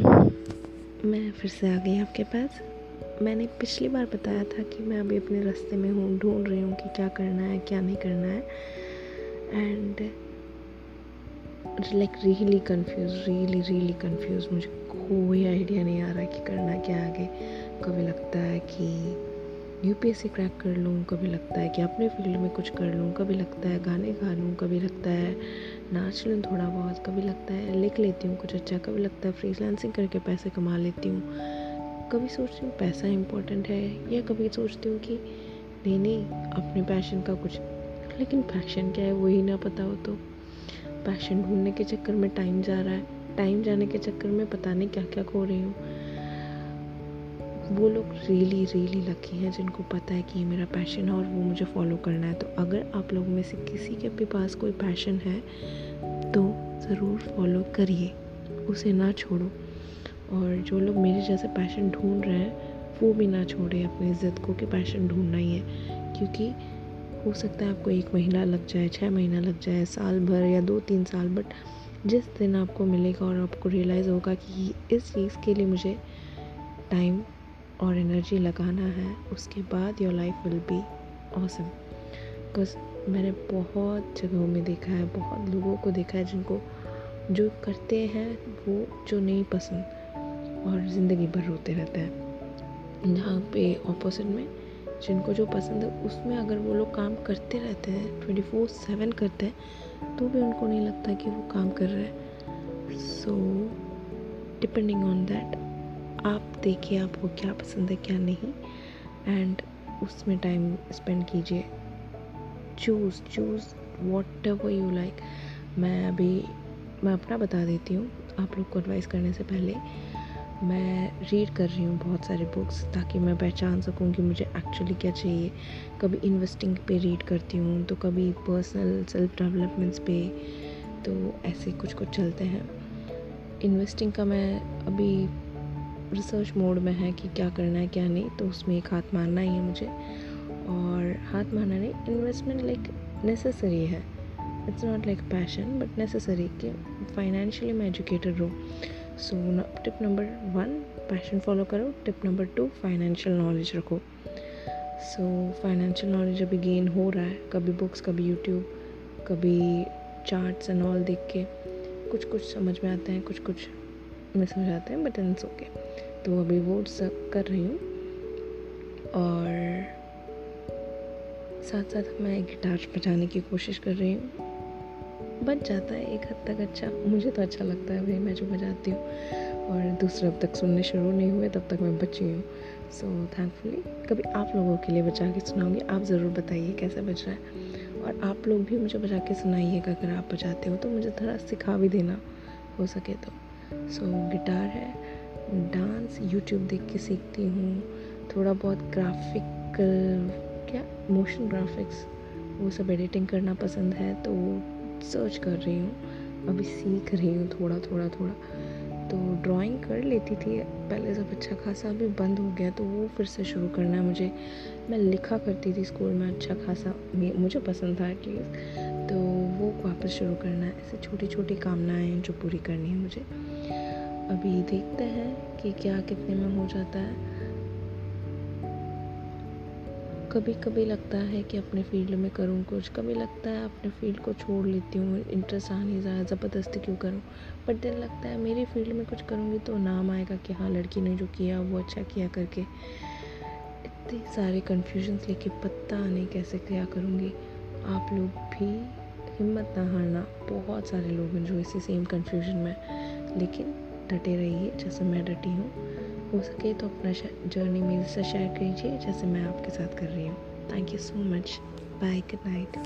मैं फिर से आ गई आपके पास। मैंने पिछली बार बताया था कि मैं अभी अपने रास्ते में हूँ, ढूंढ रही हूँ कि क्या करना है, क्या नहीं करना है। And like really confuse really really confuse मुझे कोई आइडिया नहीं आ रहा कि करना क्या आगे। कभी लगता है कि U P S C crack कर लूँ, कभी लगता है कि अपने फ़ील्ड में कुछ कर लूँ, कभी लगता है गाने गा लूँ, कभी लगता है नाच लूँ थोड़ा बहुत कभी लगता है लिख लेती हूँ कुछ अच्छा कभी लगता है फ्रीलांसिंग करके पैसे कमा लेती हूँ कभी सोचती हूँ पैसा इम्पोर्टेंट है या कभी सोचती हूँ कि नहीं नहीं अपने पैशन का कुछ लेकिन पैशन क्या है वही ना पता हो तो पैशन ढूँढने के चक्कर में टाइम जा रहा है। टाइम जाने के चक्कर में पता नहीं क्या क्या खो रही हूँ। वो लोग रियली रियली लकी हैं जिनको पता है कि ये मेरा पैशन है और वो मुझे फॉलो करना है। तो अगर आप लोगों में से किसी के भी पास कोई पैशन है तो ज़रूर फॉलो करिए। उसे ना छोड़ो। और जो लोग मेरे जैसे पैशन ढूंढ रहे हैं, वो भी ना छोड़े अपनी इज़्ज़त को कि पैशन ढूंढना ही है। क्योंकि हो सकता है आपको एक महीना लग जाए छः महीना लग जाए, साल भर या दो तीन साल बट जिस दिन आपको मिलेगा और आपको रियलाइज़ होगा कि इस चीज़ के लिए मुझे टाइम और एनर्जी लगाना है, उसके बाद your life will be awesome because मैंने बहुत जगहों में देखा है, बहुत लोगों को देखा है जिनको जो करते हैं वो जो नहीं पसंद और ज़िंदगी भर रोते रहते हैं। जहाँ पे ऑपोजिट में जिनको जो पसंद है, उसमें अगर वो लोग काम करते रहते हैं ट्वेंटी फोर सेवन करते हैं तो भी उनको नहीं लगता कि वो काम कर रहे हैं। सो डिपेंडिंग ऑन दैट आप देखिए आपको क्या पसंद है, क्या नहीं। एंड उसमें टाइम स्पेंड कीजिए। Choose choose whatever you like मैं अभी, मैं अपना बता देती हूँ। आप लोग को एडवाइस करने से पहले मैं रीड कर रही हूँ बहुत सारे बुक्स ताकि मैं पहचान सकूँ कि मुझे एक्चुअली क्या चाहिए। कभी इन्वेस्टिंग पे रीड करती हूँ तो कभी पर्सनल सेल्फ डेवलपमेंट्स पे तो ऐसे कुछ कुछ चलते हैं। इन्वेस्टिंग का मैं अभी रिसर्च मोड में है कि क्या करना है, क्या नहीं तो उसमें एक हाथ मारना ही है मुझे। और हाथ मारना नहीं इन्वेस्टमेंट लाइक नेसेसरी है। It's not like passion but necessary कि फाइनेंशियली मैं एजुकेटेड रहूँ। So tip number one passion follow करो। Tip number two financial knowledge रखो। सो फाइनेंशियल नॉलेज अभी गेन हो रहा है। कभी बुक्स कभी यूट्यूब कभी चार्ट्स एंड ऑल देख के। कुछ कुछ समझ में आते हैं कुछ कुछ मिस हो जाते हैं बट इट्स ओके तो अभी वो सब कर रही हूँ। और साथ साथ मैं गिटार बजाने की कोशिश कर रही हूँ। बच जाता है एक हद तक अच्छा। मुझे तो अच्छा लगता है भाई मैं जो बजाती हूँ। और दूसरे अब तक सुनने शुरू नहीं हुए तब तक मैं बची हूँ। सो so, थैंकफुली कभी आप लोगों के लिए बचा के सुनाऊँगी। आप ज़रूर बताइए कैसा बज रहा है। और आप लोग भी मुझे बजा के सुनाइएगा अगर आप बजाते हो तो मुझे थोड़ा सिखा भी देना हो सके तो। सो so, गिटार है। डांस यूट्यूब देख के सीखती हूँ। थोड़ा बहुत ग्राफिक क्या? मोशन ग्राफिक्स वो सब एडिटिंग करना पसंद है तो सर्च कर रही हूँ। अभी सीख रही हूँ थोड़ा थोड़ा थोड़ा। तो ड्राइंग कर लेती थी, पहले सब अच्छा खासा, अभी बंद हो गया तो वो फिर से शुरू करना है मुझे। मैं लिखा करती थी स्कूल में अच्छा खासा मुझे पसंद था एटलीस्ट तो वो वापस शुरू करना है, ऐसे छोटी छोटी कामनाएँ जो पूरी करनी है मुझे। अभी देखते हैं कि क्या कितने में हो जाता है। कभी कभी लगता है कि अपने फ़ील्ड में करूँ कुछ, कभी लगता है अपने फ़ील्ड को छोड़ लेती हूँ इंटरेस्ट आ नहीं रहा ज़बरदस्ती क्यों करूँ? बट दिन लगता है मेरी फ़ील्ड में कुछ करूँगी तो नाम आएगा कि हाँ लड़की ने जो किया, वो अच्छा किया करके। इतने सारे कन्फ्यूजन्स लेके पता नहीं कैसे क्या करूँगी। आप लोग भी हिम्मत ना हारना। बहुत सारे लोग हैं जो इसी सेम कन्फ्यूज़न में लेकिन डटे रहिए जैसे मैं डटी हूँ। हो सके तो अपना जर्नी मेरे से शेयर कीजिए जैसे मैं आपके साथ कर रही हूँ। Thank you so much bye good night